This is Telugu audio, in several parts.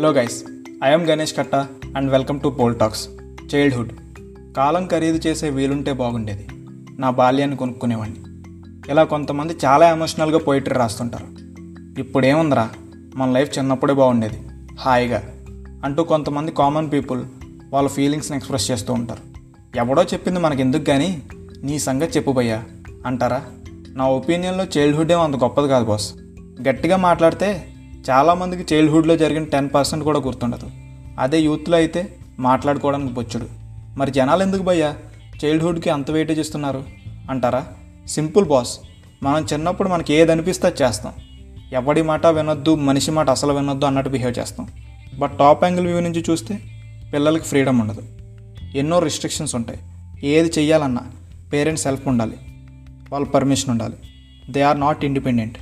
Hello guys I'm Ganesh Katta and welcome to pole talks childhood కాలం ఖరీదు చేసే వీలుంటే బాగుండేది. నా బాల్యాన్ని కొనుక్కునేవాడిని ఇలా కొంతమంది చాలా ఎమోషనల్గా పోయిటరీ రాస్తుంటారు. ఇప్పుడేముందిరా? మన లైఫ్ చిన్నప్పుడే బాగుండేది. హాయిగా. అంటూ కొంతమంది కామన్ పీపుల్ వాళ్ళ ఫీలింగ్స్ని ఎక్స్ప్రెస్ చేస్తూ ఉంటారు. ఎవడో చెప్పింది మనకి ఎందుకు కానీ నీ సంగతి చెప్పుబయ్యా అంటారా? నా ఒపీనియన్లో చైల్డ్హుడ్ ఏమో అంత గొప్పది కాదు బాస్ గట్టిగా మాట్లాడితే చాలామందికి చైల్డ్హుడ్లో జరిగిన టెన్ పర్సెంట్ కూడా గుర్తుండదు. అదే యూత్లో అయితే మాట్లాడుకోవడానికి బొచ్చుడు. మరి జనాలు ఎందుకు భయ్యా? చైల్డ్హుడ్కి అంత వెయిటేజ్ ఇస్తున్నారు? అంటారా? Simple boss. మనం చిన్నప్పుడు మనకి ఏది అనిపిస్తే అది చేస్తాం. ఎవడి మాట వినొద్దు మనిషి మాట అసలు వినొద్దు అన్నట్టు బిహేవ్ చేస్తాం. బట్ టాప్ యాంగిల్ వ్యూ నుంచి చూస్తే పిల్లలకి ఫ్రీడమ్ ఉండదు. ఎన్నో రిస్ట్రిక్షన్స్ ఉంటాయి. ఏది చేయాలన్నా పేరెంట్స్ హెల్ప్ ఉండాలి. వాళ్ళ పర్మిషన్ ఉండాలి. దే ఆర్ నాట్ ఇండిపెండెంట్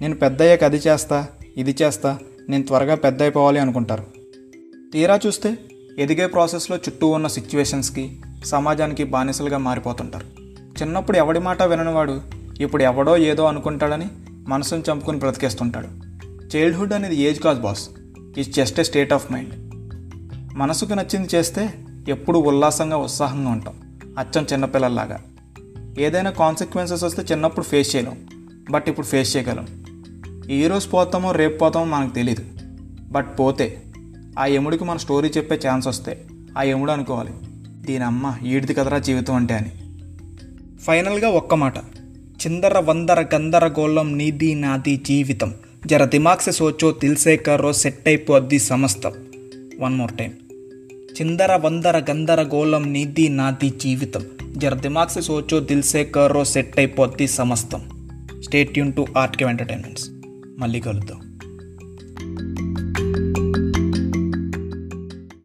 నేను పెద్ద అయ్యాక అది చేస్తా ఇది చేస్తా నేను త్వరగా పెద్ద అయిపోవాలి అనుకుంటారు. తీరా చూస్తే ఎదిగే ప్రాసెస్లో చుట్టూ ఉన్న సిచ్యువేషన్స్కి సమాజానికి బానిసలుగా మారిపోతుంటారు. చిన్నప్పుడు ఎవడి మాట విననివాడు ఇప్పుడు ఎవడో ఏదో అనుకుంటాడని మనసును చంపుకుని బ్రతికేస్తుంటాడు. చైల్డ్హుడ్ అనేది age cause boss. It's just a state of mind మనసుకు నచ్చింది చేస్తే ఎప్పుడు ఉల్లాసంగా ఉత్సాహంగా ఉంటాం. అచ్చం చిన్నపిల్లల్లాగా. ఏదైనా కాన్సిక్వెన్సెస్ వస్తే చిన్నప్పుడు ఫేస్ చేయలేం. బట్ ఇప్పుడు ఫేస్ చేయగలం. ఈ రోజు పోతామో రేపు పోతామో మనకు తెలియదు బట్ పోతే ఆ యముడికి మన స్టోరీ చెప్పే ఛాన్స్ వస్తే ఆ యముడు అనుకోవాలి దీని అమ్మ ఈడిది కదరా జీవితం అంటే అని. ఫైనల్గా ఒక్క మాట చిందర వందర గందర గోళం నీది నాది జీవితం. జర దిమాగ్సే సోచో తిల్సే కర్రో సెట్ అయిపోద్ది సమస్తం. వన్ మోర్ టైం చిందర వందర గందర గోళం నీది నాది జీవితం. జర దిమాగ్సే సోచో దిల్సే కర్రో సెట్ అయిపోద్ది సమస్తం స్టేట్ ట్యూన్ టు ఆర్ట్కే ఎంటర్టైన్మెంట్స్ మళ్ళీ కలుద్దాం.